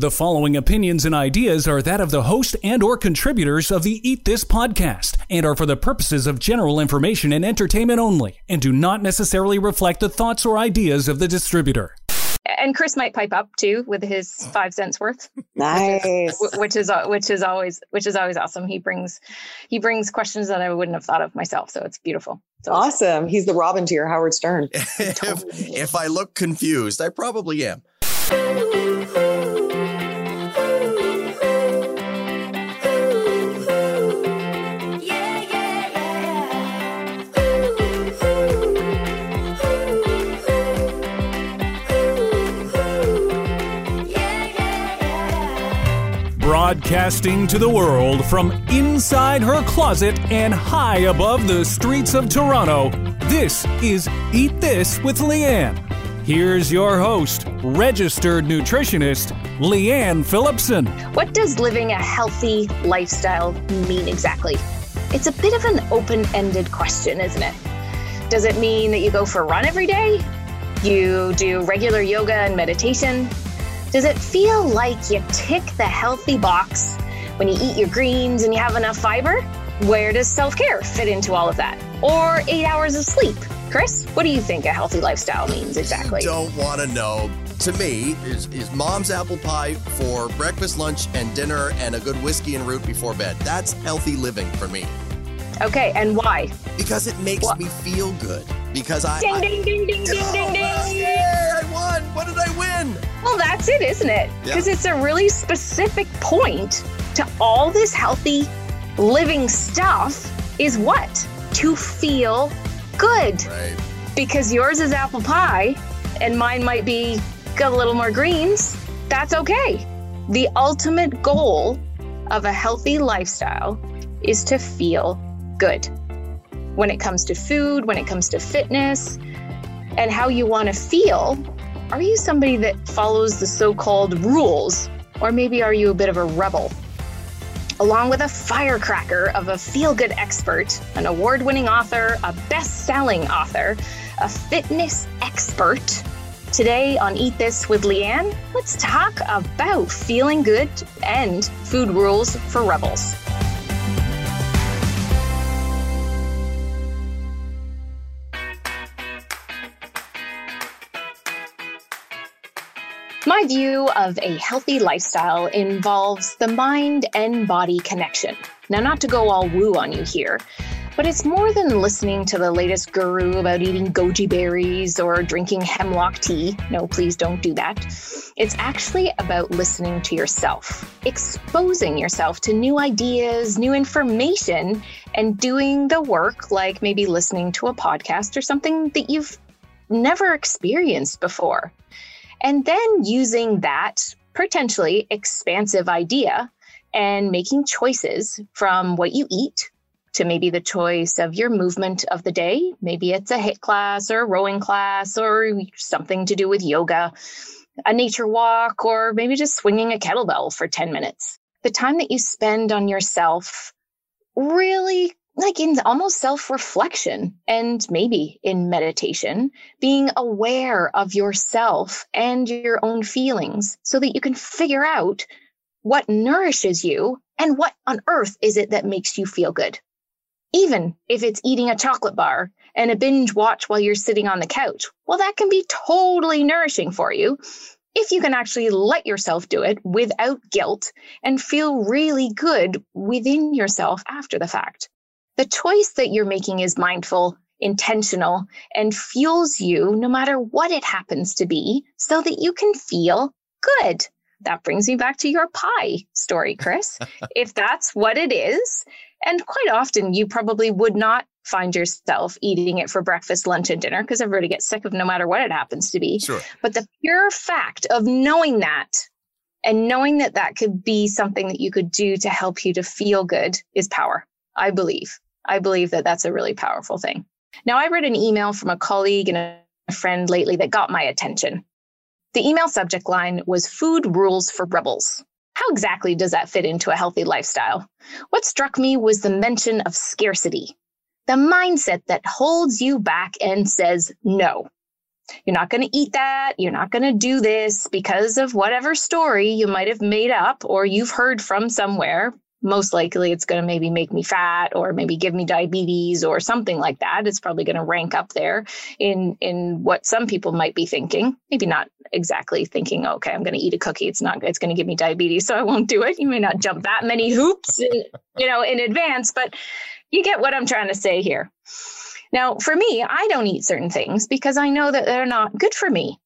The following opinions and ideas are that of the host and or contributors of the Eat This podcast and are for the purposes of general information and entertainment only and do not necessarily reflect the thoughts or ideas of the distributor. And Chris might pipe up too with his five cents worth. Nice. Which is uh, which is always which is always awesome. He brings he brings questions that I wouldn't have thought of myself. So it's beautiful. So awesome. He's the Robin to your Howard Stern. if, if I look confused, I probably am. Broadcasting to the world from inside her closet and high above the streets of Toronto, this is Eat This with Leanne. Here's your host, registered nutritionist, Leanne Phillipson. What does living a healthy lifestyle mean exactly? It's a bit of an open ended question, isn't it? Does it mean that you go for a run every day? You do regular yoga and meditation? Does it feel like you tick the healthy box when you eat your greens and you have enough fiber? Where does self care fit into all of that? Or eight hours of sleep? Chris, what do you think a healthy lifestyle means exactly? I don't want to know. To me, is, is mom's apple pie for breakfast, lunch, and dinner, and a good whiskey and root before bed. That's healthy living for me. Okay, and why? Because it makes what? me feel good. Because I. Ding, I, ding, ding, ding, ding, ding, ding. Yeah, I won. What did I win? Well, that's it, isn't it? Because yeah. it's a really specific point to all this healthy living stuff is what? To feel good. Right. Because yours is apple pie and mine might be got a little more greens. That's okay. The ultimate goal of a healthy lifestyle is to feel good. When it comes to food, when it comes to fitness, and how you want to feel are you somebody that follows the so called rules, or maybe are you a bit of a rebel? Along with a firecracker of a feel good expert, an award winning author, a best selling author, a fitness expert, today on Eat This with Leanne, let's talk about feeling good and food rules for rebels. My view of a healthy lifestyle involves the mind and body connection. Now, not to go all woo on you here, but it's more than listening to the latest guru about eating goji berries or drinking hemlock tea. No, please don't do that. It's actually about listening to yourself, exposing yourself to new ideas, new information, and doing the work like maybe listening to a podcast or something that you've never experienced before. And then using that potentially expansive idea and making choices from what you eat to maybe the choice of your movement of the day. Maybe it's a HIIT class or a rowing class or something to do with yoga, a nature walk, or maybe just swinging a kettlebell for 10 minutes. The time that you spend on yourself really like in almost self reflection and maybe in meditation, being aware of yourself and your own feelings so that you can figure out what nourishes you and what on earth is it that makes you feel good. Even if it's eating a chocolate bar and a binge watch while you're sitting on the couch, well, that can be totally nourishing for you if you can actually let yourself do it without guilt and feel really good within yourself after the fact. The choice that you're making is mindful, intentional, and fuels you no matter what it happens to be so that you can feel good. That brings me back to your pie story, Chris. if that's what it is, and quite often you probably would not find yourself eating it for breakfast, lunch, and dinner because everybody gets sick of no matter what it happens to be. Sure. But the pure fact of knowing that and knowing that that could be something that you could do to help you to feel good is power, I believe. I believe that that's a really powerful thing. Now, I read an email from a colleague and a friend lately that got my attention. The email subject line was Food Rules for Rebels. How exactly does that fit into a healthy lifestyle? What struck me was the mention of scarcity, the mindset that holds you back and says no. You're not going to eat that. You're not going to do this because of whatever story you might have made up or you've heard from somewhere. Most likely, it's going to maybe make me fat or maybe give me diabetes or something like that. It's probably going to rank up there in in what some people might be thinking. Maybe not exactly thinking, okay, I'm going to eat a cookie. It's not. It's going to give me diabetes, so I won't do it. You may not jump that many hoops, in, you know, in advance, but you get what I'm trying to say here. Now, for me, I don't eat certain things because I know that they're not good for me.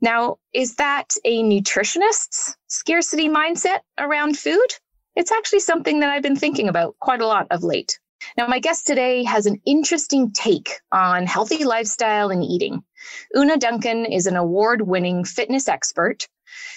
Now, is that a nutritionist's scarcity mindset around food? It's actually something that I've been thinking about quite a lot of late. Now, my guest today has an interesting take on healthy lifestyle and eating. Oonagh Duncan is an award winning fitness expert.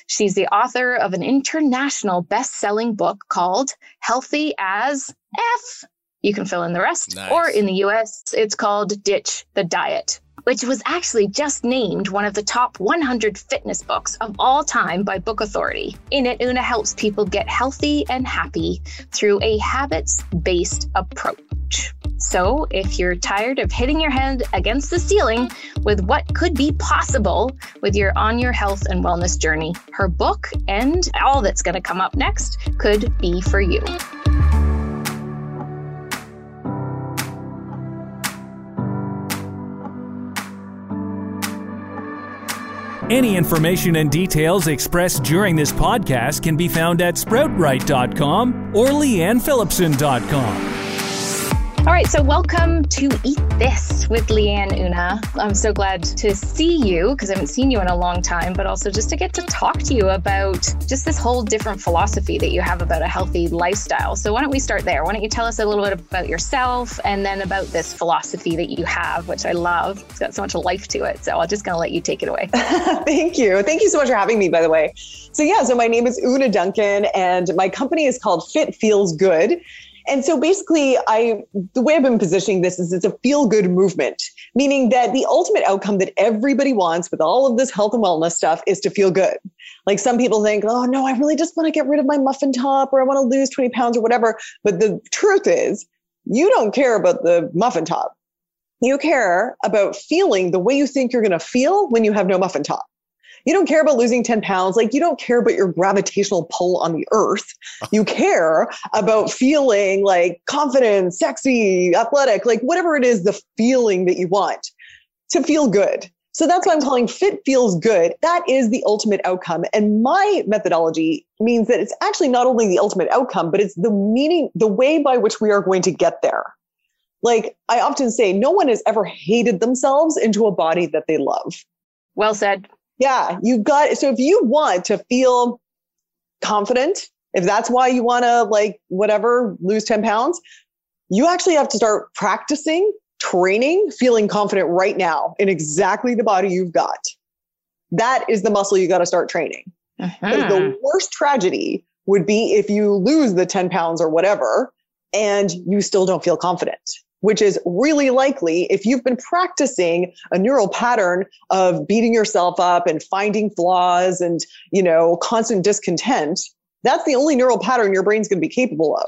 She's the author of an international best selling book called Healthy as F you can fill in the rest. Nice. Or in the US, it's called Ditch the Diet, which was actually just named one of the top 100 fitness books of all time by Book Authority. In it, Oonagh helps people get healthy and happy through a habits based approach. So, if you're tired of hitting your head against the ceiling with what could be possible with your on your health and wellness journey, her book and all that's going to come up next could be for you. Any information and details expressed during this podcast can be found at sproutright.com or leannephillipson.com. All right, so welcome to Eat This with Leanne Oonagh. I'm so glad to see you because I haven't seen you in a long time, but also just to get to talk to you about just this whole different philosophy that you have about a healthy lifestyle. So, why don't we start there? Why don't you tell us a little bit about yourself and then about this philosophy that you have, which I love? It's got so much life to it. So, I'm just going to let you take it away. Thank you. Thank you so much for having me, by the way. So, yeah, so my name is Oonagh Duncan, and my company is called Fit Feels Good. And so basically, I the way I've been positioning this is it's a feel good movement, meaning that the ultimate outcome that everybody wants with all of this health and wellness stuff is to feel good. Like some people think, oh no, I really just want to get rid of my muffin top or I want to lose 20 pounds or whatever. But the truth is, you don't care about the muffin top. You care about feeling the way you think you're going to feel when you have no muffin top you don't care about losing 10 pounds. Like you don't care about your gravitational pull on the earth. You care about feeling like confident, sexy, athletic, like whatever it is, the feeling that you want to feel good. So that's why I'm calling fit feels good. That is the ultimate outcome. And my methodology means that it's actually not only the ultimate outcome, but it's the meaning, the way by which we are going to get there. Like I often say, no one has ever hated themselves into a body that they love. Well said. Yeah, you've got so if you want to feel confident, if that's why you want to like whatever lose 10 pounds, you actually have to start practicing, training, feeling confident right now in exactly the body you've got. That is the muscle you got to start training. Uh-huh. The worst tragedy would be if you lose the 10 pounds or whatever and you still don't feel confident which is really likely if you've been practicing a neural pattern of beating yourself up and finding flaws and, you know, constant discontent, that's the only neural pattern your brain's going to be capable of.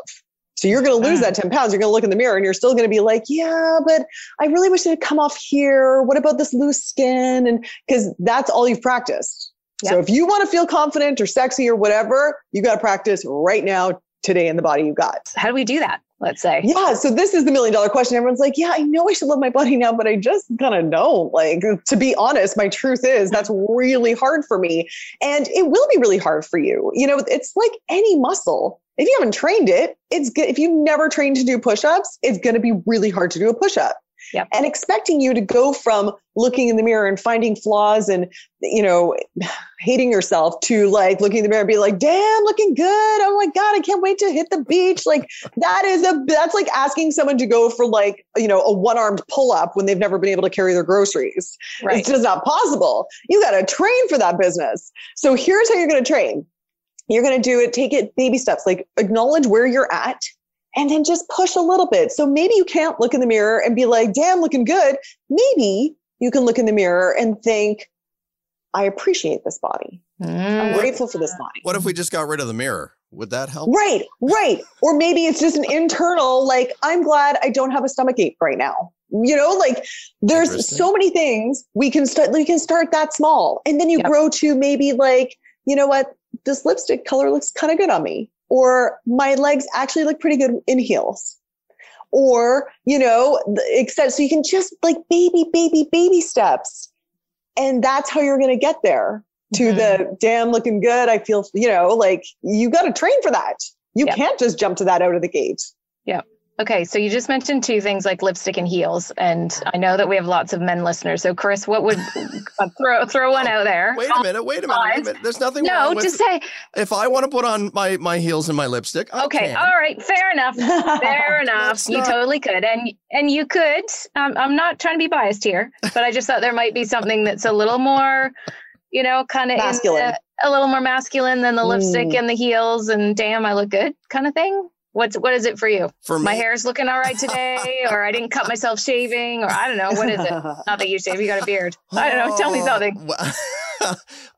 So you're going to lose ah. that 10 pounds. You're going to look in the mirror and you're still going to be like, yeah, but I really wish it had come off here. What about this loose skin? And because that's all you've practiced. Yep. So if you want to feel confident or sexy or whatever, you got to practice right now, today in the body you got. How do we do that? Let's say. Yeah. So this is the million dollar question. Everyone's like, yeah, I know I should love my body now, but I just kind of don't. Like, to be honest, my truth is that's really hard for me. And it will be really hard for you. You know, it's like any muscle. If you haven't trained it, it's good. If you've never trained to do push ups, it's going to be really hard to do a push up. Yep. And expecting you to go from looking in the mirror and finding flaws and, you know, hating yourself to like looking in the mirror and be like, damn, looking good. Oh my God, I can't wait to hit the beach. Like that is a, that's like asking someone to go for like, you know, a one armed pull up when they've never been able to carry their groceries. Right. It's just not possible. You got to train for that business. So here's how you're going to train. You're going to do it, take it baby steps, like acknowledge where you're at and then just push a little bit. So maybe you can't look in the mirror and be like, damn, looking good. Maybe you can look in the mirror and think, I appreciate this body. Mm. I'm grateful for this body. What if we just got rid of the mirror? Would that help? Right, right. Or maybe it's just an internal, like, I'm glad I don't have a stomach ache right now. You know, like there's so many things we can start. We can start that small, and then you yep. grow to maybe like, you know what, this lipstick color looks kind of good on me, or my legs actually look pretty good in heels, or you know, except so you can just like baby, baby, baby steps, and that's how you're going to get there to mm-hmm. the damn looking good. I feel, you know, like you got to train for that. You yep. can't just jump to that out of the gate. Yeah. Okay, so you just mentioned two things like lipstick and heels, and I know that we have lots of men listeners. So, Chris, what would uh, throw throw one out there? Wait a minute, wait a minute, wait a minute. There's nothing. No, wrong just say if I want to put on my my heels and my lipstick. I okay, can. all right, fair enough, fair enough. you totally could, and and you could. Um, I'm not trying to be biased here, but I just thought there might be something that's a little more you know, kind of masculine, a little more masculine than the mm. lipstick and the heels, and damn, I look good, kind of thing. What's what is it for you? For my hair's looking all right today, or I didn't cut myself shaving, or I don't know. What is it? Not that you shave, you got a beard. I don't know. Tell me something.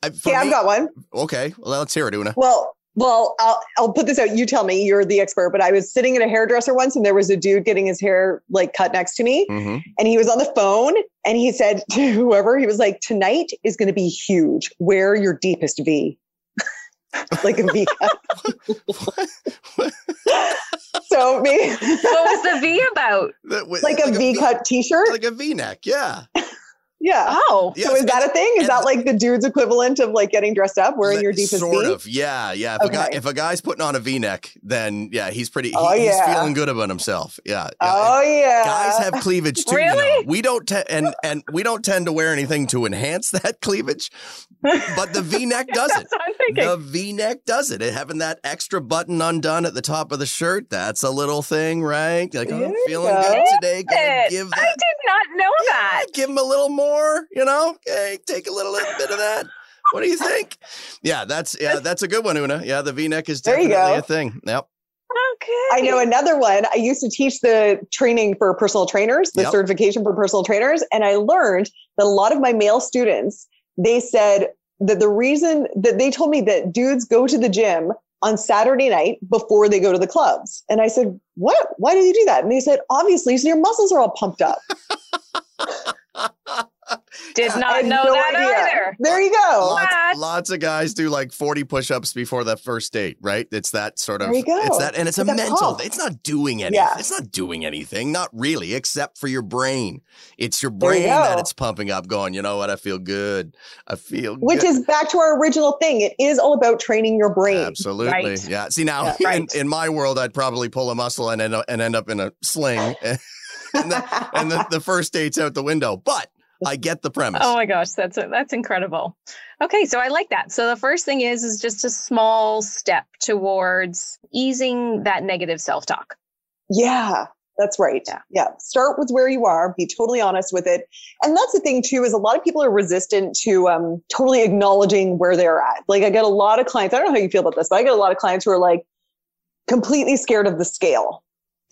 okay, I've got one. Okay, well, let's hear it, Oonagh. Well, well, I'll I'll put this out. You tell me. You're the expert. But I was sitting in a hairdresser once, and there was a dude getting his hair like cut next to me, mm-hmm. and he was on the phone, and he said to whoever, he was like, "Tonight is going to be huge. Wear your deepest V." like a V cut. so me. what was the V about? like, like a V cut T-shirt, like a V neck. Yeah. Yeah. Oh. So is that a thing? Is that like the dude's equivalent of like getting dressed up, wearing your deepest Sort V? of. Yeah. Yeah. If, okay. a guy, if a guy's putting on a V-neck, then yeah, he's pretty. He, oh, yeah. He's feeling good about himself. Yeah. yeah. Oh yeah. Guys have cleavage too. really? You know? We don't te- and and we don't tend to wear anything to enhance that cleavage, but the V-neck does it. The V-neck does it. Having that extra button undone at the top of the shirt, that's a little thing, right? Like, oh, I'm feeling go. good today. Give that. I did not know yeah, that. Give him a little more, you know? Okay, take a little, little bit of that. What do you think? Yeah, that's yeah, that's a good one, Oonagh. Yeah, the V-neck is definitely a thing. Yep. Okay. I know another one. I used to teach the training for personal trainers, the yep. certification for personal trainers, and I learned that a lot of my male students, they said that the reason that they told me that dudes go to the gym on Saturday night before they go to the clubs. And I said, What? Why do you do that? And they said, Obviously, so your muscles are all pumped up. Did not know no that idea. either. There you go. Lots, lots, of guys do like 40 push-ups before that first date, right? It's that sort of there you go. it's that and it's, it's a mental pump. it's not doing anything. Yeah. It's not doing anything, not really, except for your brain. It's your brain you that it's pumping up, going, you know what, I feel good. I feel good. Which good. is back to our original thing. It is all about training your brain. Absolutely. Right. Yeah. See now yeah, right. in, in, my world, I'd probably pull a muscle and end up, and end up in a sling. and, the, and the, the first date's out the window. But I get the premise. Oh my gosh, that's that's incredible. Okay, so I like that. So the first thing is is just a small step towards easing that negative self-talk. Yeah, that's right. Yeah. yeah. Start with where you are, be totally honest with it. And that's the thing too, is a lot of people are resistant to um, totally acknowledging where they're at. Like I get a lot of clients, I don't know how you feel about this, but I get a lot of clients who are like completely scared of the scale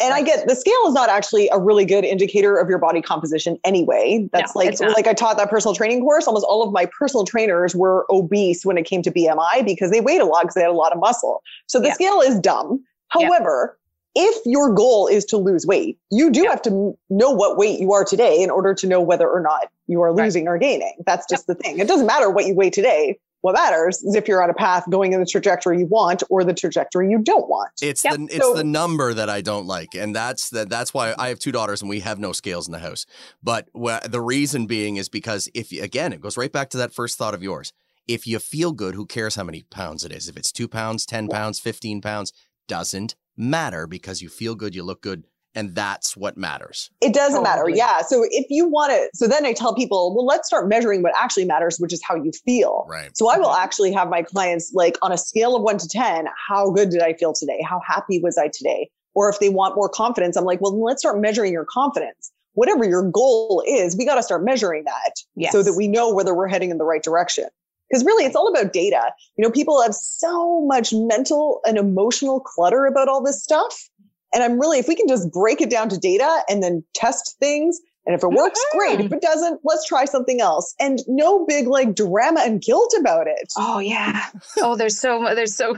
and I get the scale is not actually a really good indicator of your body composition anyway. That's no, like like I taught that personal training course. Almost all of my personal trainers were obese when it came to BMI because they weighed a lot because they had a lot of muscle. So the yeah. scale is dumb. However, yeah. if your goal is to lose weight, you do yeah. have to know what weight you are today in order to know whether or not you are losing right. or gaining. That's just the thing. It doesn't matter what you weigh today. What matters is if you're on a path going in the trajectory you want or the trajectory you don't want. It's yep. the it's so, the number that I don't like, and that's that. That's why I have two daughters and we have no scales in the house. But wh- the reason being is because if you, again, it goes right back to that first thought of yours. If you feel good, who cares how many pounds it is? If it's two pounds, ten pounds, fifteen pounds, doesn't matter because you feel good, you look good and that's what matters. It doesn't matter. Yeah. So if you want to, so then I tell people, well, let's start measuring what actually matters, which is how you feel. Right. So I will mm-hmm. actually have my clients like on a scale of one to 10, how good did I feel today? How happy was I today? Or if they want more confidence, I'm like, well, let's start measuring your confidence. Whatever your goal is, we got to start measuring that yes. so that we know whether we're heading in the right direction. Because really, it's all about data. You know, people have so much mental and emotional clutter about all this stuff and I'm really, if we can just break it down to data and then test things, and if it works, mm-hmm. great. If it doesn't, let's try something else. And no big like drama and guilt about it. Oh yeah. Oh, there's so there's so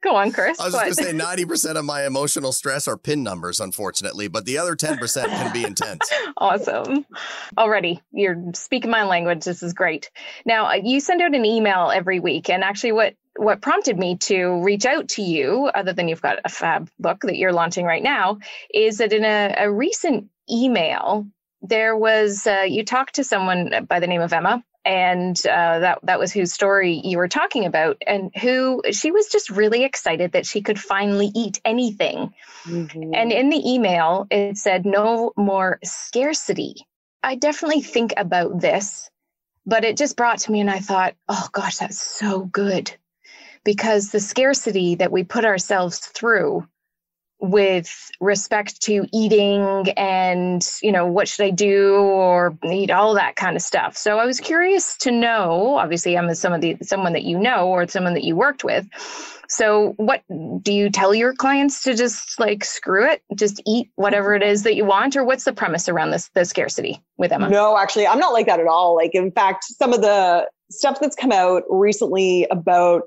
Go on, Chris. I was just going to say 90% of my emotional stress are pin numbers, unfortunately, but the other 10% can be intense. awesome. Already, you're speaking my language. This is great. Now, uh, you send out an email every week, and actually, what what prompted me to reach out to you, other than you've got a fab book that you're launching right now, is that in a, a recent email, there was uh, you talked to someone by the name of Emma and uh, that that was whose story you were talking about, and who she was just really excited that she could finally eat anything. Mm-hmm. And in the email, it said no more scarcity. I definitely think about this, but it just brought to me, and I thought, oh gosh, that's so good, because the scarcity that we put ourselves through with respect to eating and you know what should i do or eat all that kind of stuff. So i was curious to know obviously i'm some of the someone that you know or someone that you worked with. So what do you tell your clients to just like screw it? Just eat whatever it is that you want? Or what's the premise around this the scarcity with emma? No actually i'm not like that at all. Like in fact some of the stuff that's come out recently about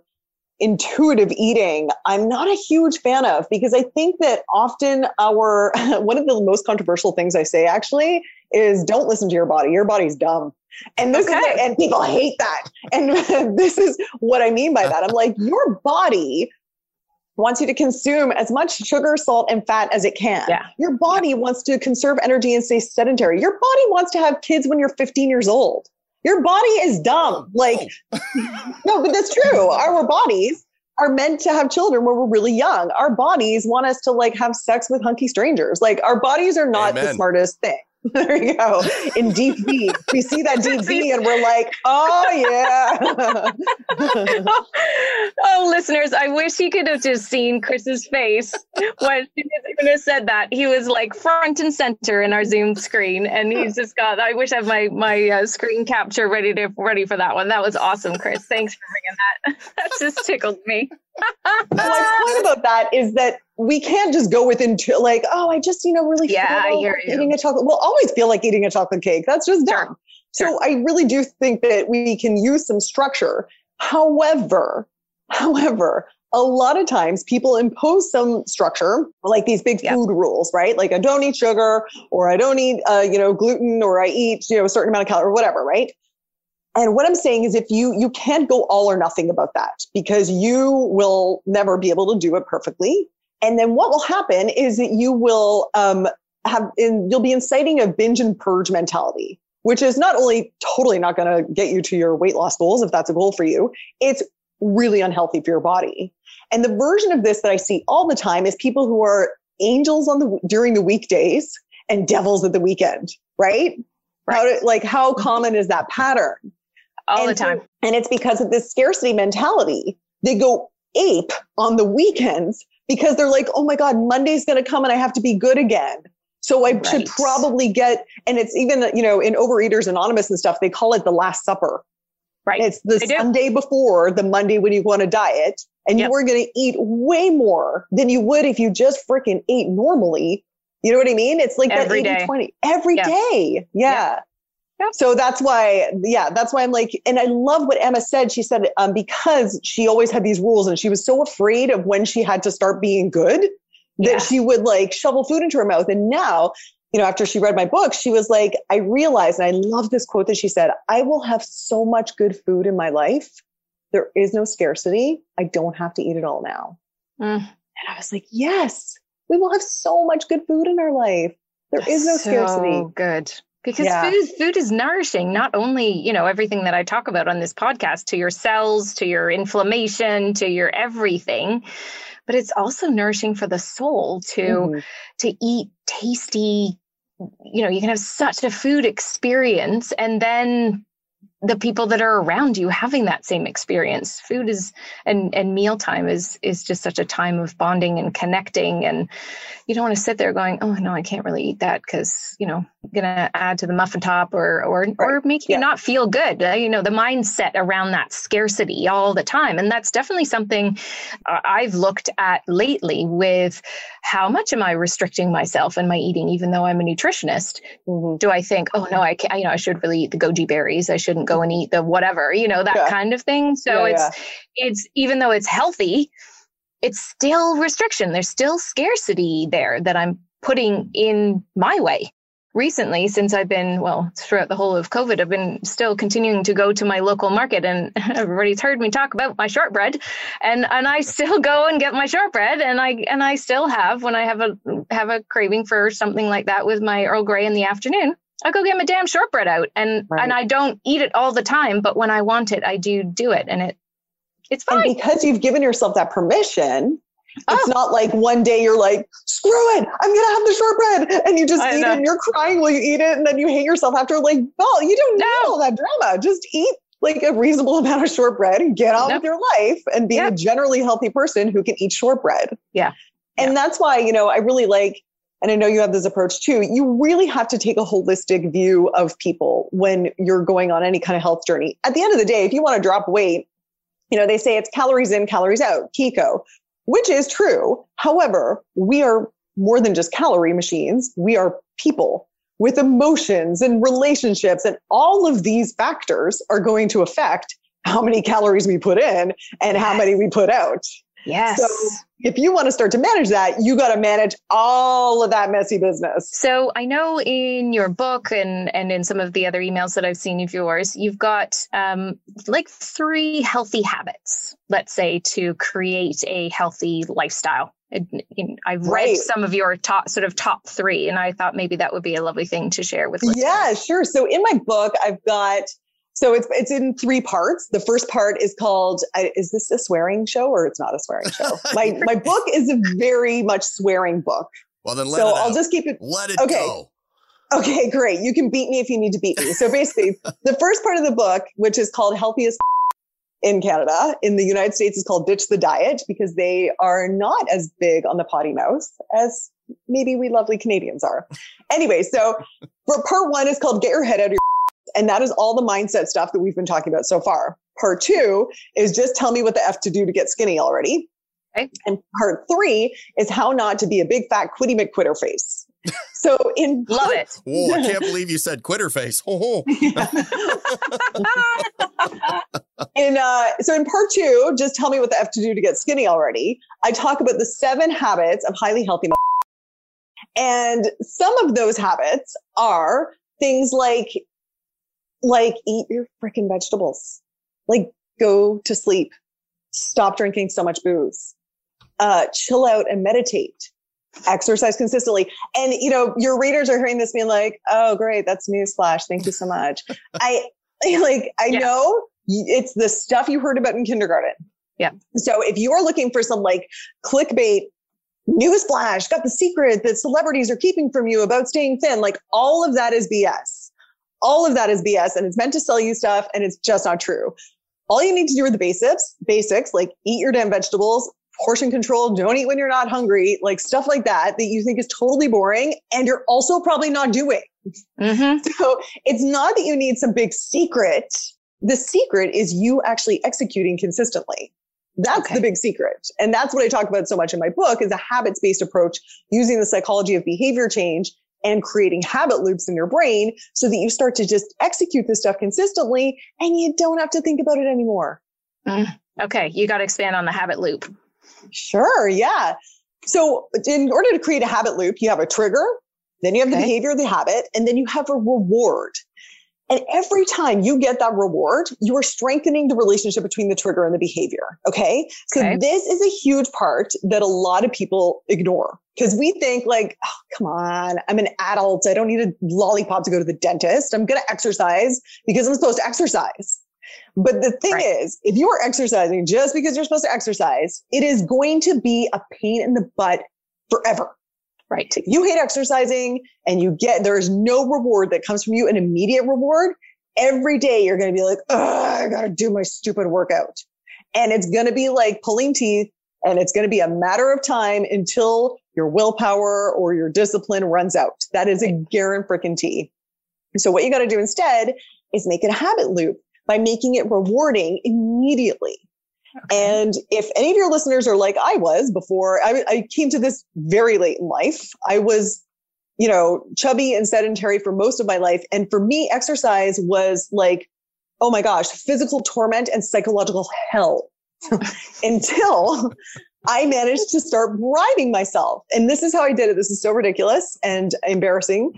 intuitive eating, I'm not a huge fan of because I think that often our one of the most controversial things I say actually is don't listen to your body. Your body's dumb. And this okay. is and people hate that. And this is what I mean by that. I'm like, your body wants you to consume as much sugar, salt, and fat as it can. Yeah. Your body yeah. wants to conserve energy and stay sedentary. Your body wants to have kids when you're 15 years old. Your body is dumb. Like, no, but that's true. Our bodies are meant to have children when we're really young. Our bodies want us to like have sex with hunky strangers. Like, our bodies are not Amen. the smartest thing. there you go. In deep V, we see that deep V and we're like, oh yeah. oh, listeners, I wish you could have just seen Chris's face when he said that. He was like front and center in our Zoom screen, and he's just got. I wish I have my my uh, screen capture ready to ready for that one. That was awesome, Chris. Thanks for bringing that. that just tickled me. my point about that is that we can't just go within two, like, oh, I just, you know, really yeah, feel like eating a chocolate. We'll always feel like eating a chocolate cake. That's just dumb. Sure. So sure. I really do think that we can use some structure. However, however, a lot of times people impose some structure like these big food rules right like i don't eat sugar or i don't eat uh, you know gluten or i eat you know a certain amount of calories or whatever right and what I'm saying is if you you can't go all or nothing about that because you will never be able to do it perfectly. And then what will happen is that you will um, have in, you'll be inciting a binge and purge mentality, which is not only totally not going to get you to your weight loss goals if that's a goal for you, it's really unhealthy for your body. And the version of this that I see all the time is people who are angels on the during the weekdays and devils at the weekend, right? right. How to, like how common is that pattern? all and the time. and it's because of this scarcity mentality. They go ape on the weekends because they're like, oh my God, Monday's going to come and I have to be good again. So I right. should probably get, and it's even, you know, in Overeaters Anonymous and stuff, they call it the Last Supper. Right. It's the Sunday before the Monday when you want to diet, and yep. you are going to eat way more than you would if you just freaking ate normally. You know what I mean? It's like every that 80 20 every yeah. day. Yeah. So that's why, yeah, that's why I'm like, and I love what Emma said. She said, um, because she always had these rules and she was so afraid of when she had to start being good that yeah. she would like shovel food into her mouth. And now, you know, after she read my book, she was like, I realized, and I love this quote that she said, I will have so much good food in my life. There is no scarcity. I don't have to eat it all now. Mm. And I was like, yes, we will have so much good food in our life. There That's is no so scarcity. Good because yeah. food food is nourishing not only you know everything that i talk about on this podcast to your cells to your inflammation to your everything but it's also nourishing for the soul to mm-hmm. to eat tasty you know you can have such a food experience and then the people that are around you having that same experience food is and and mealtime is is just such a time of bonding and connecting and you don't want to sit there going oh no i can't really eat that because you know I'm gonna add to the muffin top or or right. or make you yeah. not feel good uh, you know the mindset around that scarcity all the time and that's definitely something uh, i've looked at lately with how much am i restricting myself and my eating even though i'm a nutritionist mm-hmm. do i think oh no i can't you know i should really eat the goji berries i shouldn't go and eat the whatever you know that yeah. kind of thing so yeah, it's it's even though it's healthy it's still restriction. There's still scarcity there that I'm putting in my way. Recently, since I've been, well, throughout the whole of COVID, I've been still continuing to go to my local market and everybody's heard me talk about my shortbread. And and I still go and get my shortbread and I and I still have when I have a have a craving for something like that with my Earl Grey in the afternoon, I go get my damn shortbread out and right. and I don't eat it all the time, but when I want it, I do do it and it it's fine. And because you've given yourself that permission, oh. it's not like one day you're like, screw it, I'm gonna have the shortbread. And you just I eat know. it and you're crying while you eat it, and then you hate yourself after like, well, you don't no. need all that drama. Just eat like a reasonable amount of shortbread and get on nope. with your life and be yep. a generally healthy person who can eat shortbread. Yeah. And yeah. that's why, you know, I really like and I know you have this approach too, you really have to take a holistic view of people when you're going on any kind of health journey. At the end of the day, if you want to drop weight, you know, they say it's calories in, calories out, CICO, which is true. However, we are more than just calorie machines. We are people with emotions and relationships, and all of these factors are going to affect how many calories we put in and how many we put out. Yes. So if you want to start to manage that, you got to manage all of that messy business. So I know in your book and and in some of the other emails that I've seen of yours, you've got um, like three healthy habits, let's say, to create a healthy lifestyle. I've read right. some of your top sort of top three, and I thought maybe that would be a lovely thing to share with listeners. Yeah, sure. So in my book, I've got so it's it's in three parts. The first part is called uh, "Is this a swearing show or it's not a swearing show?" my my book is a very much swearing book. Well, then let so I'll just keep it. Let it okay. go. Okay, great. You can beat me if you need to beat me. So basically, the first part of the book, which is called "Healthiest in Canada," in the United States, is called "Ditch the Diet" because they are not as big on the potty mouth as maybe we lovely Canadians are. Anyway, so for part one is called "Get Your Head Out of Your." And that is all the mindset stuff that we've been talking about so far. Part two is just tell me what the F to do to get skinny already. Okay. And part three is how not to be a big fat quitty McQuitter face. So in love part- it. Whoa, I can't believe you said quitter face. Oh. in uh, so in part two, just tell me what the F to do to get skinny already. I talk about the seven habits of highly healthy. And some of those habits are things like like eat your freaking vegetables. Like go to sleep. Stop drinking so much booze. Uh, chill out and meditate. Exercise consistently. And you know, your readers are hearing this being like, oh great, that's newsflash. Thank you so much. I like I know it's the stuff you heard about in kindergarten. Yeah. So if you are looking for some like clickbait newsflash, got the secret that celebrities are keeping from you about staying thin, like all of that is BS all of that is BS and it's meant to sell you stuff and it's just not true. All you need to do are the basics, basics like eat your damn vegetables, portion control, don't eat when you're not hungry, like stuff like that that you think is totally boring and you're also probably not doing. Mm-hmm. So it's not that you need some big secret. The secret is you actually executing consistently. That's okay. the big secret. And that's what I talk about so much in my book is a habits based approach using the psychology of behavior change and creating habit loops in your brain so that you start to just execute this stuff consistently and you don't have to think about it anymore. Mm, okay. You got to expand on the habit loop. Sure. Yeah. So in order to create a habit loop, you have a trigger, then you have the behavior of the habit, and then you have a reward. And every time you get that reward, you are strengthening the relationship between the trigger and the behavior. Okay. So okay. this is a huge part that a lot of people ignore because we think like, oh, come on, I'm an adult. I don't need a lollipop to go to the dentist. I'm going to exercise because I'm supposed to exercise. But the thing right. is, if you are exercising just because you're supposed to exercise, it is going to be a pain in the butt forever. Right. If you hate exercising and you get, there is no reward that comes from you, an immediate reward. Every day you're going to be like, I got to do my stupid workout. And it's going to be like pulling teeth and it's going to be a matter of time until your willpower or your discipline runs out. That is a guarantee. So what you got to do instead is make it a habit loop by making it rewarding immediately. And if any of your listeners are like I was before, I, I came to this very late in life. I was, you know, chubby and sedentary for most of my life. And for me, exercise was like, oh my gosh, physical torment and psychological hell until I managed to start bribing myself. And this is how I did it. This is so ridiculous and embarrassing.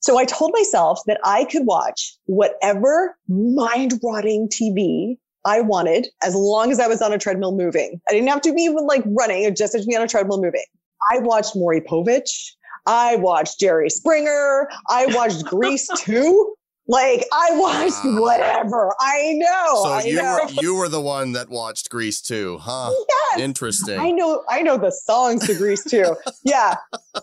So I told myself that I could watch whatever mind rotting TV I wanted as long as I was on a treadmill moving. I didn't have to be even like running, it just had to be on a treadmill moving. I watched Maury Povich. I watched Jerry Springer. I watched Grease 2. Like I watched wow. whatever. I know. So I you know. were you were the one that watched Grease 2, huh? Yes. Interesting. I know. I know the songs to Grease 2. yeah,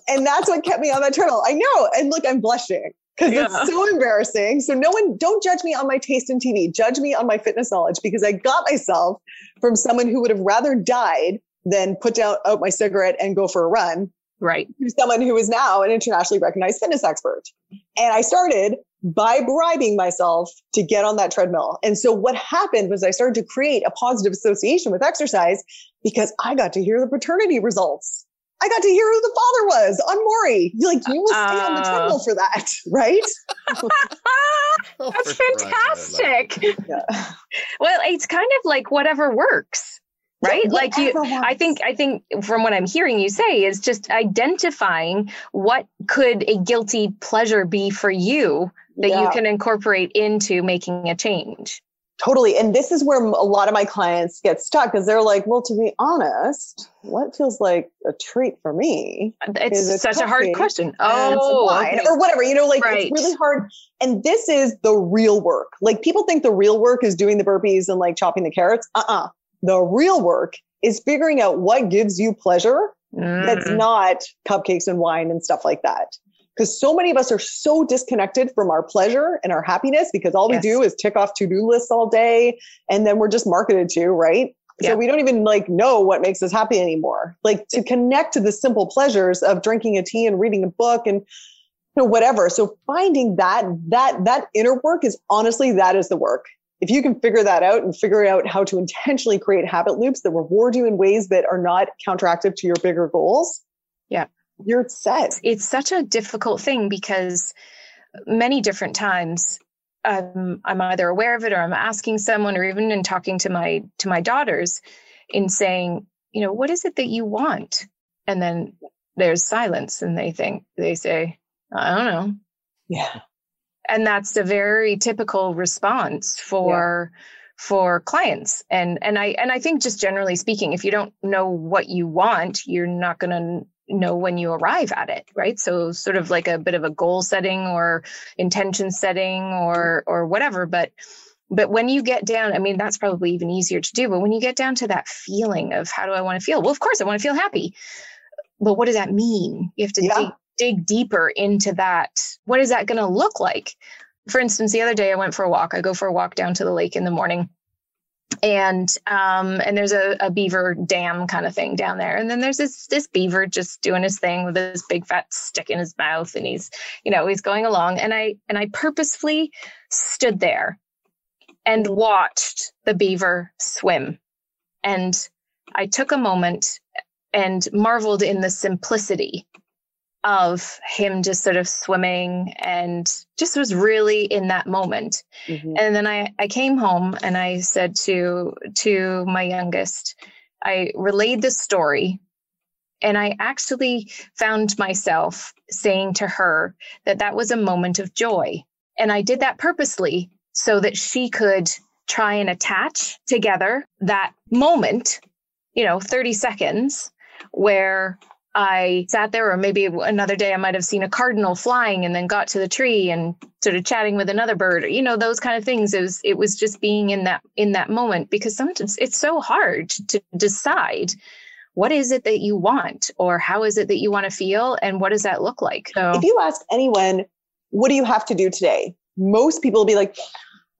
and that's what kept me on that treadmill. I know. And look, I'm blushing because yeah. it's so embarrassing. So no one, don't judge me on my taste in TV. Judge me on my fitness knowledge because I got myself from someone who would have rather died than put down out my cigarette and go for a run. Right. To someone who is now an internationally recognized fitness expert. And I started by bribing myself to get on that treadmill. And so what happened was I started to create a positive association with exercise because I got to hear the paternity results. I got to hear who the father was on Maury. Like you will stay uh, on the treadmill for that, right? Oh, That's fantastic. Yeah. Well, it's kind of like whatever works right like you i think i think from what i'm hearing you say is just identifying what could a guilty pleasure be for you that yeah. you can incorporate into making a change totally and this is where a lot of my clients get stuck because they're like well to be honest what feels like a treat for me it's, it's such a hard question oh wine okay. or whatever you know like right. it's really hard and this is the real work like people think the real work is doing the burpees and like chopping the carrots uh-uh the real work is figuring out what gives you pleasure mm. that's not cupcakes and wine and stuff like that. Because so many of us are so disconnected from our pleasure and our happiness because all yes. we do is tick off to do lists all day and then we're just marketed to, right? Yeah. So we don't even like know what makes us happy anymore. Like to connect to the simple pleasures of drinking a tea and reading a book and you know whatever. So finding that that that inner work is honestly that is the work if you can figure that out and figure out how to intentionally create habit loops that reward you in ways that are not counteractive to your bigger goals, yeah, you're set. It's such a difficult thing because many different times um, I'm either aware of it or I'm asking someone or even in talking to my to my daughters in saying, you know, what is it that you want? And then there's silence and they think they say, I don't know. Yeah and that's a very typical response for yeah. for clients and and i and i think just generally speaking if you don't know what you want you're not going to know when you arrive at it right so sort of like a bit of a goal setting or intention setting or or whatever but but when you get down i mean that's probably even easier to do but when you get down to that feeling of how do i want to feel well of course i want to feel happy but what does that mean you have to yeah. dig dig deeper into that. What is that going to look like? For instance, the other day I went for a walk. I go for a walk down to the lake in the morning. And um, and there's a, a beaver dam kind of thing down there. And then there's this this beaver just doing his thing with this big fat stick in his mouth. And he's, you know, he's going along. And I and I purposefully stood there and watched the beaver swim. And I took a moment and marveled in the simplicity of him just sort of swimming and just was really in that moment. Mm-hmm. And then I, I came home and I said to to my youngest, I relayed the story and I actually found myself saying to her that that was a moment of joy. And I did that purposely so that she could try and attach together that moment, you know, 30 seconds where I sat there, or maybe another day I might have seen a cardinal flying and then got to the tree and sort of chatting with another bird, you know, those kind of things. It was it was just being in that in that moment because sometimes it's so hard to decide what is it that you want or how is it that you want to feel and what does that look like. So if you ask anyone, what do you have to do today? Most people will be like,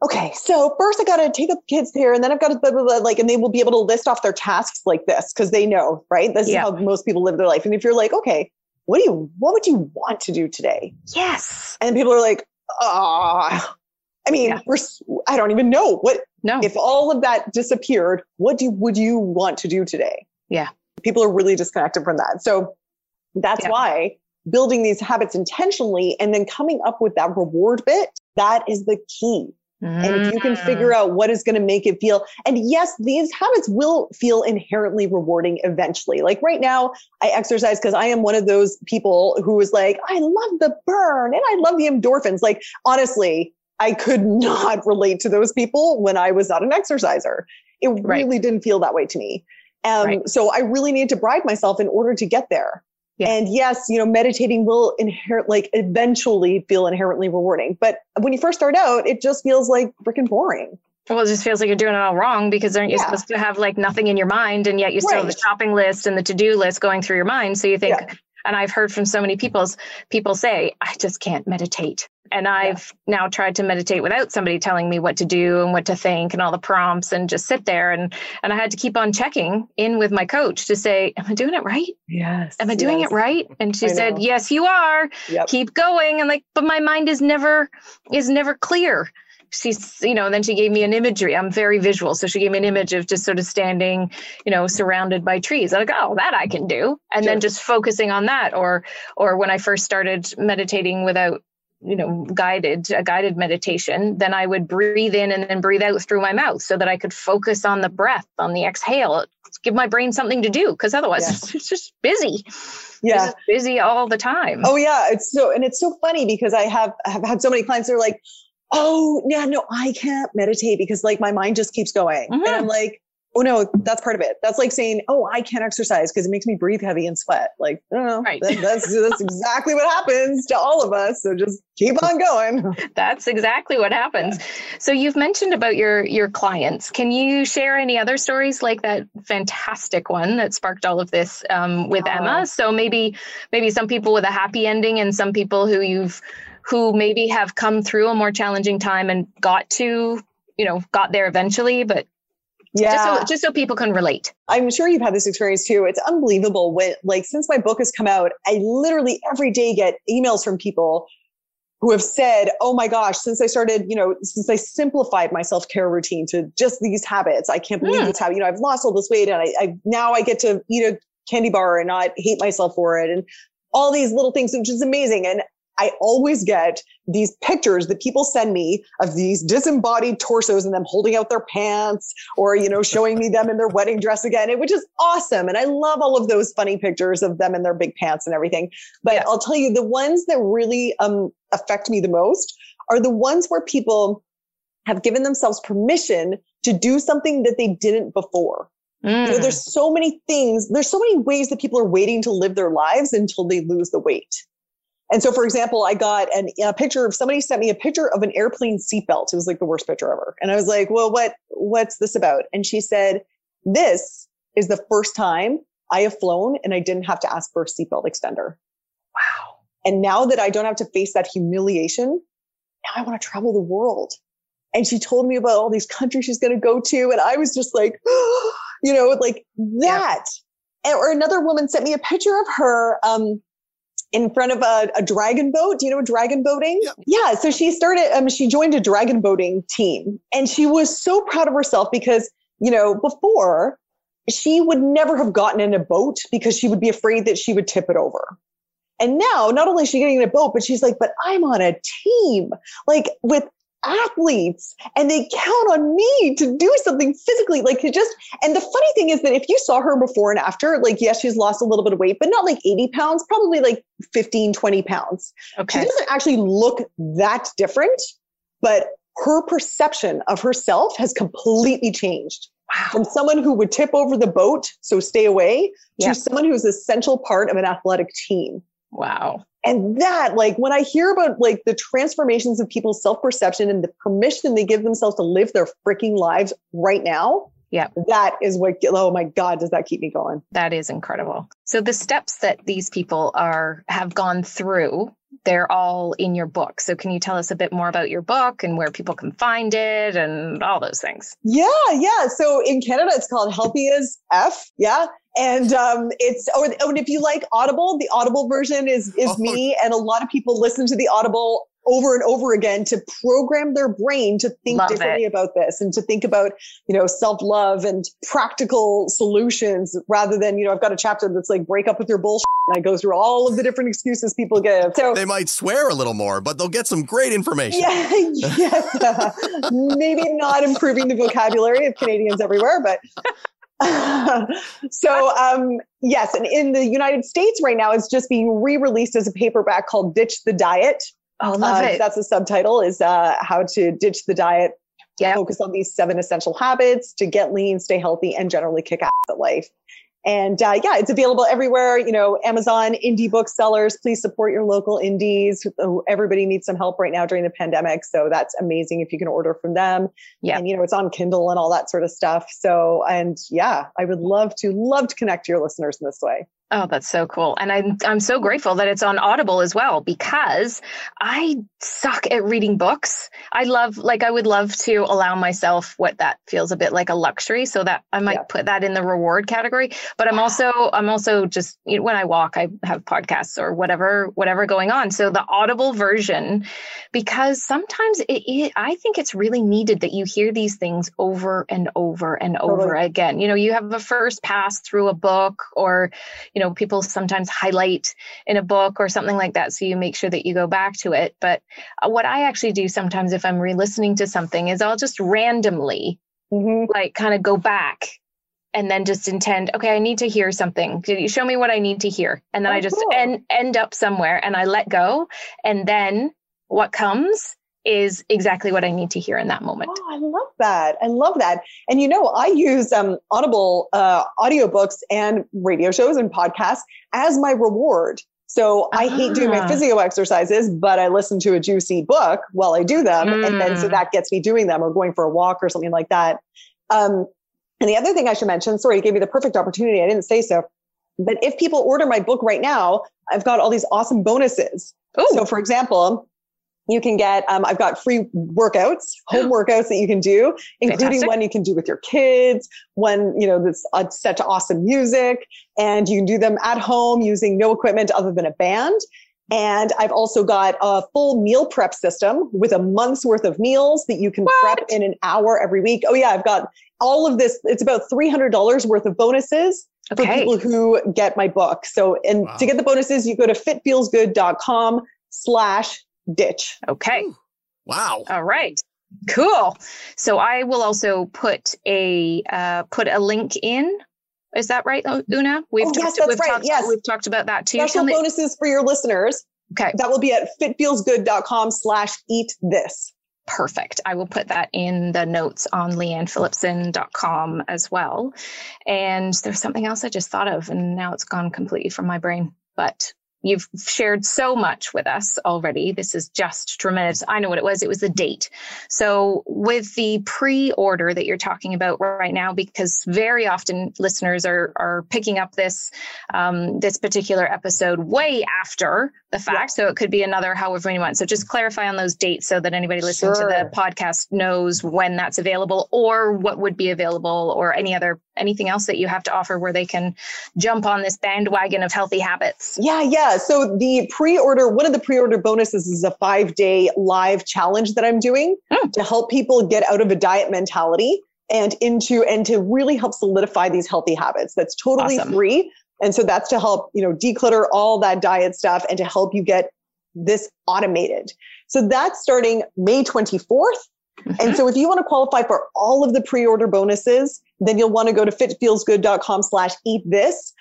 okay, so first I got to take up kids here, and then I've got to blah, blah, blah, like, and they will be able to list off their tasks like this because they know, right? This yeah. is how most people live their life. And if you're like, okay, what do you, what would you want to do today? Yes. And people are like, ah, I mean, yeah. we're, I don't even know what. No. If all of that disappeared, what do would you want to do today? Yeah. People are really disconnected from that. So that's yeah. why building these habits intentionally and then coming up with that reward bit, that is the key And if you can Mm. figure out what is going to make it feel, and yes, these habits will feel inherently rewarding eventually. Like right now, I exercise because I am one of those people who is like, I love the burn and I love the endorphins. Like, honestly, I could not relate to those people when I was not an exerciser. It Right. really didn't feel that way to me. Um, Right. So I really need to bribe myself in order to get there. Yeah. And yes, you know, meditating will inherent like eventually feel inherently rewarding. But when you first start out, it just feels like freaking boring. Well, it just feels like you're doing it all wrong because aren't you Yeah. supposed to have like nothing in your mind and yet you still have the shopping list and the to-do list going through your mind. So you think, Yeah. And I've heard from so many people's people say, I just can't meditate. And I've now tried to meditate without somebody telling me what to do and what to think and all the prompts and just sit there and and I had to keep on checking in with my coach to say, Am I doing it right? Yes. Am I doing it right? And she I said, know. Yes, you are Yep. keep going and like but my mind is never is never clear she's you know and then she gave me an imagery. I'm very visual. So she gave me an image of just sort of standing you know surrounded by trees. I'm like oh that i can do. And then just focusing on that. Or or when i first started meditating without you know guided a guided meditation then i would breathe in and then breathe out through my mouth so that i could focus on the breath on the exhale. Give my brain something to do because otherwise Yeah. it's just busy. Yeah. just busy all the time. Oh yeah, it's so and it's so funny because I have have had so many clients that are like, "Oh, yeah, no, I can't meditate because like my mind just keeps going." Mhm. And I'm like, "Oh no, that's part of it. That's like saying, "Oh, I can't exercise because it makes me breathe heavy and sweat." Like, I don't know. Right. That- that's that's exactly what happens to all of us. So just keep on going. That's exactly what happens. So you've mentioned about your your clients. Can you share any other stories like that fantastic one that sparked all of this um, with Yeah. Emma? So maybe maybe some people with a happy ending and some people who you've who maybe have come through a more challenging time and got to you know got there eventually, but Yeah. just so just so people can relate. I'm sure you've had this experience too. It's unbelievable when, like, since my book has come out, I literally every day get emails from people who have said, Oh my gosh, since I started, you know, since I simplified my self care routine to just these habits, I can't believe Mm. this habit. You know, I've lost all this weight and I, I now I get to eat a candy bar and not hate myself for it. And all these little things, which is amazing. And I always get these pictures that people send me of these disembodied torsos and them holding out their pants or, you know, showing me them in their wedding dress again, it- which is awesome. And I love all of those funny pictures of them in their big pants and everything. But. I'll tell you, the ones that really um, affect me the most are the ones where people have given themselves permission to do something that they didn't before. You know, Mm. there's so many things, there's so many ways that people are waiting to live their lives until they lose the weight. And so, for example, I got an, a picture of somebody sent me a picture of an airplane seatbelt. It was like the worst picture ever. And I was like, well, what, what's this about? And she said, this is the first time I have flown and I didn't have to ask for a seatbelt extender. wow. And now that I don't have to face that humiliation, now I want to travel the world. And she told me about all these countries she's going to go to. And I was just like, you know, like that. And, or another woman sent me a picture of her um, in front of a, a dragon boat. Do you know dragon boating? Yep. Yeah. So she started, um, she joined a dragon boating team and she was so proud of herself because, you know, before she would never have gotten in a boat because she would be afraid that she would tip it over. And now, not only is she getting in a boat, but she's like, but I'm on a team, like with athletes, and they count on me to do something physically. Like just, and the funny thing is that if you saw her before and after, like, yes, she's lost a little bit of weight, but not like 80 pounds, probably like 15, 20 pounds. She doesn't actually look that different, but her perception of herself has completely changed Wow. from someone who would tip over the boat, so stay away, yeah. to someone who's an essential part of an athletic team. Wow. And that, like, when I hear about like the transformations of people's self perception and the permission they give themselves to live their freaking lives right now, Yeah. that is what, oh my God, does that keep me going? That is incredible. So the steps that these people are have gone through, they're all in your book. So can you tell us a bit more about your book and where people can find it and all those things? Yeah, yeah. So in Canada, it's called Healthy as F. Yeah. And um, it's, oh, and- oh, and if you like Audible, the Audible version is is Oh. me. And a lot of people listen to the Audible over and over again to program their brain to think Love differently about this and to think about, you know, self-love and practical solutions rather than, you know, I've got a chapter that's like break up with your bullshit and I go through all of the different excuses people give. So They might swear a little more, but they'll get some great information. yeah, yeah. maybe not improving the vocabulary of Canadians everywhere, but so um, yes, and in the United States right now, it's just being re-released as a paperback called "Ditch the Diet." Oh, love Uh, it. That's the subtitle: is uh, how to ditch the diet, Yeah. focus on these seven essential habits to get lean, stay healthy, and generally kick ass at life. And uh, yeah, it's available everywhere. You know, Amazon, indie booksellers. Please support your local indies. Oh, Everybody needs some help right now during the pandemic, so that's amazing if you can order from them. Yeah. and you know, it's on Kindle and all that sort of stuff. So, and yeah, I would love to love to connect to your listeners in this way. Oh, that's so cool. And I'm I'm so grateful that it's on Audible as well because I suck at reading books. I love like I would love to allow myself what that feels a bit like a luxury so that I might Yeah. put that in the reward category. But I'm also I'm also just you know, when I walk I have podcasts or whatever whatever going on. So the Audible version because sometimes it, it I think it's really needed that you hear these things over and over and over Totally. again. You know, you have a first pass through a book or you know people sometimes highlight in a book or something like that so you make sure that you go back to it. But uh, what i actually do sometimes if i'm re-listening to something is i'll just randomly Mhm. like kind of go back and then just intend okay i need to hear something. You show me what i need to hear? And then Oh, i just cool. end, end up somewhere and i let go. And then what comes is exactly what i need to hear in that moment Oh, I love that. I love that. And you know, I use um, Audible uh, audiobooks and radio shows and podcasts as my reward. So I hate doing my Ah. physio exercises, but I listen to a juicy book while I do them. And then so Mm. that gets me doing them or going for a walk or something like that. Um, and the other thing I should mention, sorry, you gave me the perfect opportunity. I didn't say so. But if people order my book right now, I've got all these awesome bonuses. Ooh, So, for example, you can get, um, I've got free workouts, home workouts that you can do, including Fantastic. one you can do with your kids, one, you know, that's uh, set to awesome music, and you can do them at home using no equipment other than a band. And I've also got a full meal prep system with a month's worth of meals that you can prep in an hour every week. Oh, yeah, I've got all of this. It's about $300 worth of bonuses for people who get my book. So, and Wow. to get the bonuses, you go to fitfeelsgood.com slash ditch. okay Wow. All right. Cool. So I will also put a uh, put a link in. Is that right, uh, Oonagh? We've Oh, yes, talked, that's we've right. Talked, Yes. we've talked about that too. Special Tell me- bonuses for your listeners. okay, That will be at fitfeelsgood.com slash eat this. perfect. I will put that in the notes on leannephillipson.com as well. And there's something else I just thought of, and now it's gone completely from my brain. But you've shared so much with us already. This is just tremendous. I know what it was. It was the date. So with the pre-order that you're talking about right now, because very often listeners are are picking up this um, this particular episode way after the fact. So it could be another however many months. So just clarify on those dates so that anybody listening Sure. to the podcast knows when that's available or what would be available or any other anything else that you have to offer where they can jump on this bandwagon of healthy habits. Yeah, yeah. So the pre-order, one of the pre-order bonuses is a five-day live challenge that I'm doing Mm. to help people get out of a diet mentality and into and to really help solidify these healthy habits. That's totally Awesome. free. And so that's to help, you know, declutter all that diet stuff and to help you get this automated. So that's starting May 24th. Mhm. And so if you want to qualify for all of the pre-order bonuses, then you'll want to go to fitfeelsgood.com slash eat this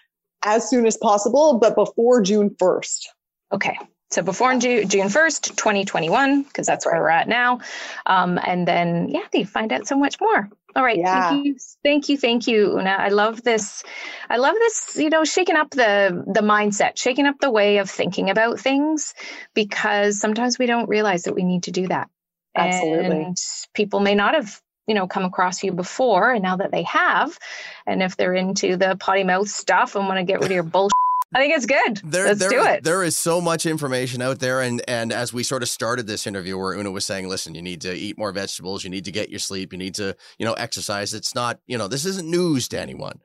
as soon as possible, but before June 1st. Okay. So before June, June 1st, 2021, because that's where we're at now. Um, and then, yeah, you find out so much more. All right. Yeah. Thank you. Thank you. Thank you, Oonagh. I love this. I love this, you know, shaking up the the mindset, shaking up the way of thinking about things because sometimes we don't realize that we need to do that. Absolutely. And people may not have, you know, come across you before. And now that they have, and if they're into the potty mouth stuff and want to get rid of your bullshit, I think it's good. There, Let's there- do it. There is so much information out there, and and as we sort of started this interview, where Oonagh was saying, "Listen, you need to eat more vegetables. You need to get your sleep. You need to, you know, exercise." It's not, you know, this isn't news to anyone.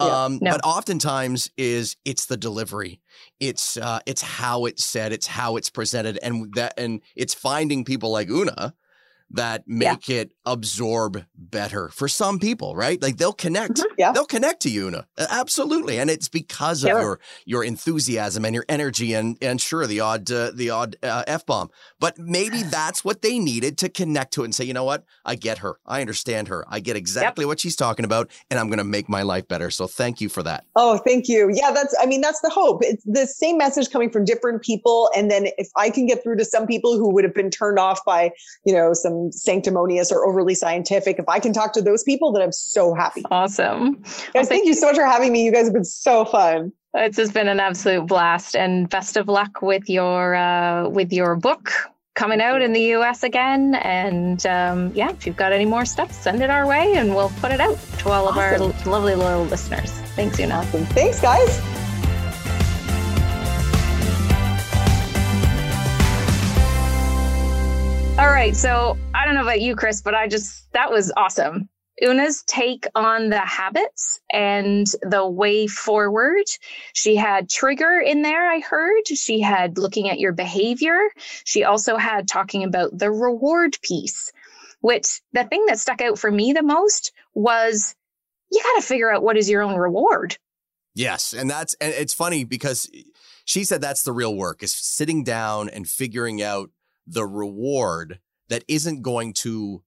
Yeah. Um, No. But oftentimes is it's the delivery, it's uh, it's how it's said, it's how it's presented, and that and it's finding people like Oonagh that make yeah. it absorb better for some people, right? Like they'll connect. Mm-hmm. Yeah. They'll connect to you, Oonagh. Absolutely. And it's because sure. of your your enthusiasm and your energy and and sure the odd uh, the odd uh, F bomb. But maybe that's what they needed to connect to it and say, "You know what? I get her. I understand her. I get exactly yep. what she's talking about and I'm going to make my life better." So thank you for that. Oh, thank you. Yeah, that's I mean, that's the hope. It's the same message coming from different people and then if I can get through to some people who would have been turned off by, you know, some sanctimonious or overly scientific, if I can talk to those people, then I'm so happy. Awesome. Guys, well, thank you so much for having me. You guys have been so fun. It's just been an absolute blast and best of luck with your uh, with your book coming out in the US again. And um, yeah, if you've got any more stuff, send it our way and we'll put it out to all awesome. of our lovely loyal listeners. Thanks, Oonagh. Awesome. Thanks, guys. All right. So I don't know about you, Chris, but I just, that was awesome. Oonagh's take on the habits and the way forward. She had trigger in there, I heard. She had looking at your behavior. She also had talking about the reward piece, which the thing that stuck out for me the most was you got to figure out what is your own reward. Yes. And that's, and it's funny because she said that's the real work is sitting down and figuring out the reward that isn't going to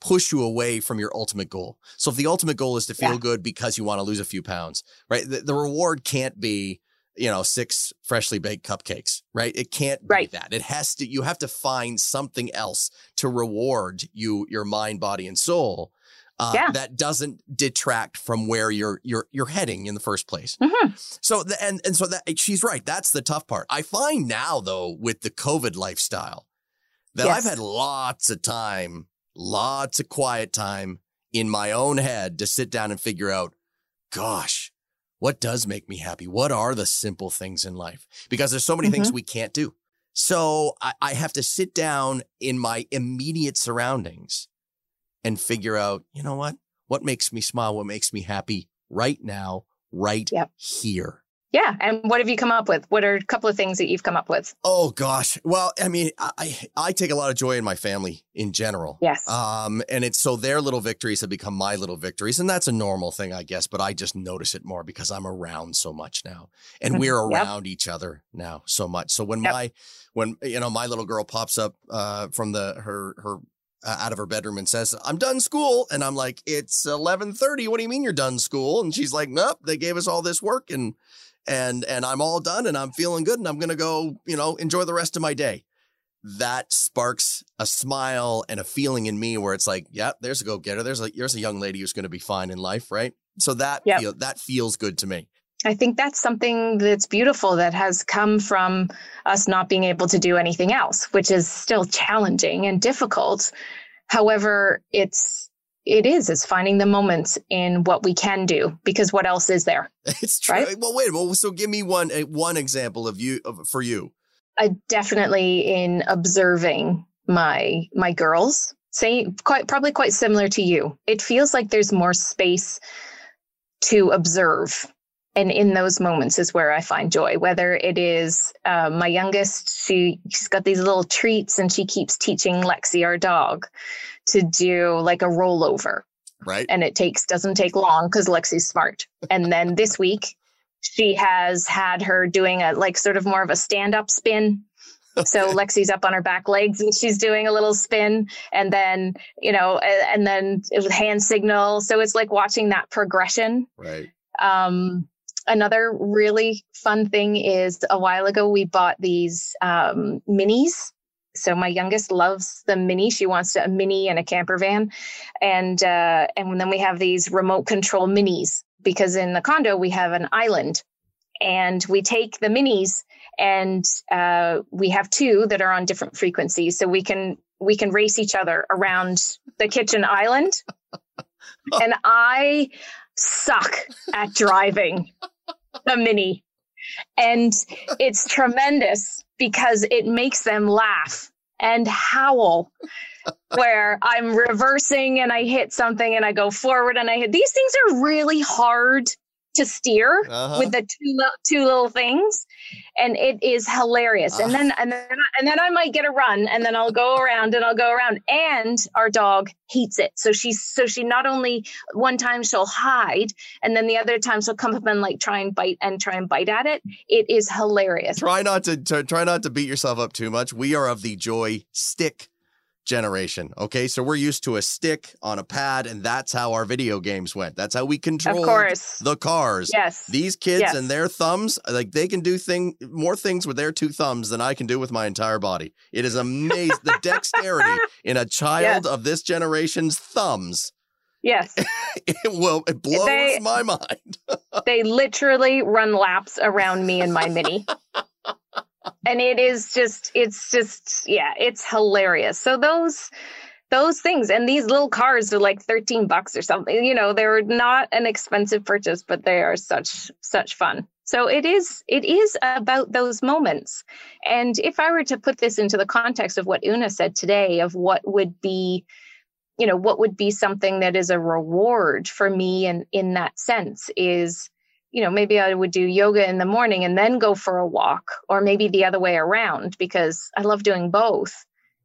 push you away from your ultimate goal. So if the ultimate goal is to feel yeah. good because you want to lose a few pounds, right? The, the, reward can't be, you know, six freshly baked cupcakes, right? It can't right. be that. It has to, you have to find something else to reward you, your mind, body, and soul. Uh, yeah. that doesn't detract from where you're you're you're heading in the first place. Mm-hmm. So the, and and so that she's right. That's the tough part. I find now though with the COVID lifestyle, that yes. I've had lots of time, lots of quiet time in my own head to sit down and figure out, gosh, what does make me happy? What are the simple things in life? Because there's so many mm-hmm. things we can't do. So I, I have to sit down in my immediate surroundings and figure out, you know what? What makes me smile? What makes me happy right now, right yep. here? Yeah. And what have you come up with? What are a couple of things that you've come up with? Oh gosh. Well, I mean, I I take a lot of joy in my family in general. Yes. Um, and it's so their little victories have become my little victories, and that's a normal thing, I guess. But I just notice it more because I'm around so much now, and mm-hmm. we're around yep. each other now so much. So when yep. my when you know my little girl pops up uh, from the her her uh, out of her bedroom and says, "I'm done school," and I'm like, "It's 11:30. What do you mean you're done school?" And she's like, "Nope, they gave us all this work and." And and I'm all done and I'm feeling good and I'm going to go, you know, enjoy the rest of my day. That sparks a smile and a feeling in me where it's like, yeah, there's a go getter. There's a there's a young lady who's going to be fine in life, right? So that yep. feel, that feels good to me. I think that's something that's beautiful that has come from us not being able to do anything else, which is still challenging and difficult. However, it's it is is finding the moments in what we can do because what else is there it's true. right? well wait well so give me one one example of you of, for you. I definitely in observing my my girls say quite probably quite similar to you. It feels like there's more space to observe and in those moments is where I find joy. Whether it is uh, my youngest, she, she's got these little treats and she keeps teaching Lexi, our dog, to do like a rollover. Right. And it takes doesn't take long because Lexi's smart. And then this week, she has had her doing a like sort of more of a stand up spin. Okay. So Lexi's up on her back legs and she's doing a little spin and then, you know, and then it was hand signal. So it's like watching that progression. Right. Um, another really fun thing is a while ago we bought these um, minis. So my youngest loves the mini. She wants a mini and a camper van, and uh, and then we have these remote control minis because in the condo we have an island, and we take the minis and uh, we have two that are on different frequencies, so we can we can race each other around the kitchen island. and I suck at driving the mini. And it's tremendous because it makes them laugh and howl where I'm reversing and I hit something and I go forward and I hit. These things are really hard to steer uh-huh. with the two two little things, and it is hilarious. Uh. And then and then and then I might get a run, and then I'll go around and I'll go around. And our dog hates it, so she's so she not only one time she'll hide, and then the other time she'll come up and like try and bite and try and bite at it. It is hilarious. Try not to, to try not to beat yourself up too much. We are of the joy stick generation. Okay, so we're used to a stick on a pad, and that's how our video games went. That's how we control the cars. Yes. These kids yes. and their thumbs, like they can do thing more things with their two thumbs than I can do with my entire body. It is amazing the dexterity in a child yes. of this generation's thumbs. Yes. it, well, it blows they, my mind. they literally run laps around me and my mini and it is just it's just yeah it's hilarious. So those those things and these little cars are like 13 bucks or something you know they're not an expensive purchase but they are such such fun. So it is it is about those moments. And if i were to put this into the context of what Oonagh said today of what would be you know what would be something that is a reward for me and in that sense is you know, maybe I would do yoga in the morning and then go for a walk, or maybe the other way around because I love doing both.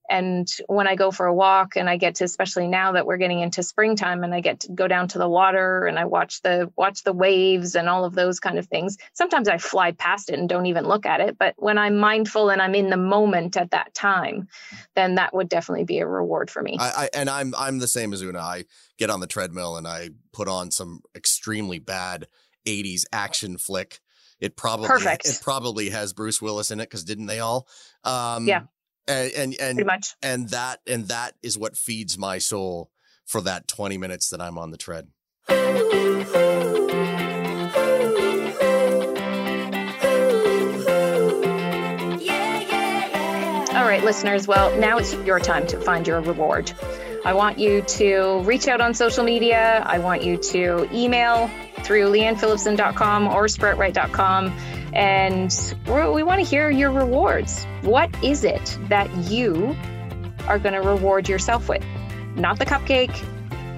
And when I go for a walk and I get to, especially now that we're getting into springtime and I get to go down to the water and I watch the watch the waves and all of those kind of things. Sometimes I fly past it and don't even look at it. But when I'm mindful and I'm in the moment at that time, then that would definitely be a reward for me. I, I and I'm I'm the same as Oonagh. I get on the treadmill and I put on some extremely bad 80s action flick. It probably Perfect. it probably has Bruce Willis in it because didn't they all? Um, yeah, and and and, Pretty much. and that and that is what feeds my soul for that 20 minutes that I'm on the tread. All right, listeners. Well, now it's your time to find your reward. I want you to reach out on social media. I want you to email through leannephillipson.com or sproutright.com. And we want to hear your rewards. What is it that you are going to reward yourself with? Not the cupcake,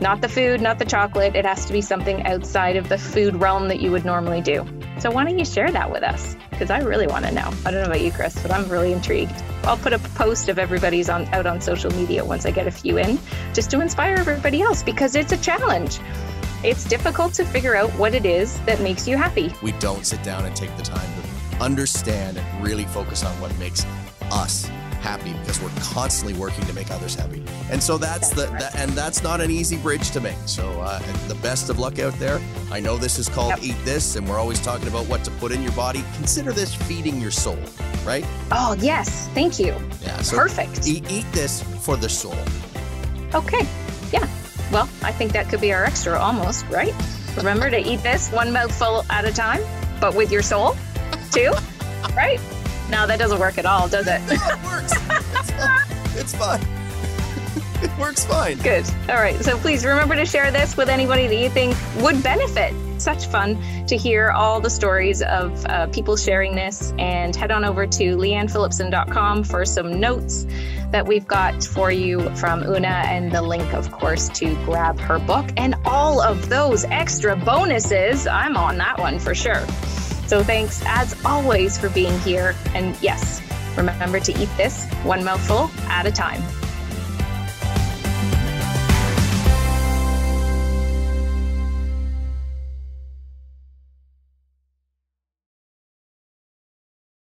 not the food, not the chocolate. It has to be something outside of the food realm that you would normally do. So why don't you share that with us? Because I really want to know. I don't know about you, Chris, but I'm really intrigued. I'll put a post of everybody's on out on social media once I get a few in, just to inspire everybody else because it's a challenge. It's difficult to figure out what it is that makes you happy. We don't sit down and take the time to understand and really focus on what makes us happy because we're constantly working to make others happy. And so that's, that's the right. that, and that's not an easy bridge to make. So uh, the best of luck out there. I know this is called yep. Eat This, and we're always talking about what to put in your body. Consider this feeding your soul, right? Oh yes, thank you. Yeah, so perfect. Eat, eat this for the soul. Okay, yeah. Well, I think that could be our extra almost, right? Remember to eat this one mouthful at a time, but with your soul too, right? No, that doesn't work at all, does it? it works. It's fine. It works fine. Good. All right. So please remember to share this with anybody that you think would benefit. Such fun to hear all the stories of uh, people sharing this. And head on over to leannephillipson.com for some notes that we've got for you from Oonagh and the link, of course, to grab her book and all of those extra bonuses. I'm on that one for sure. So thanks as always for being here. And yes, remember to eat this one mouthful at a time.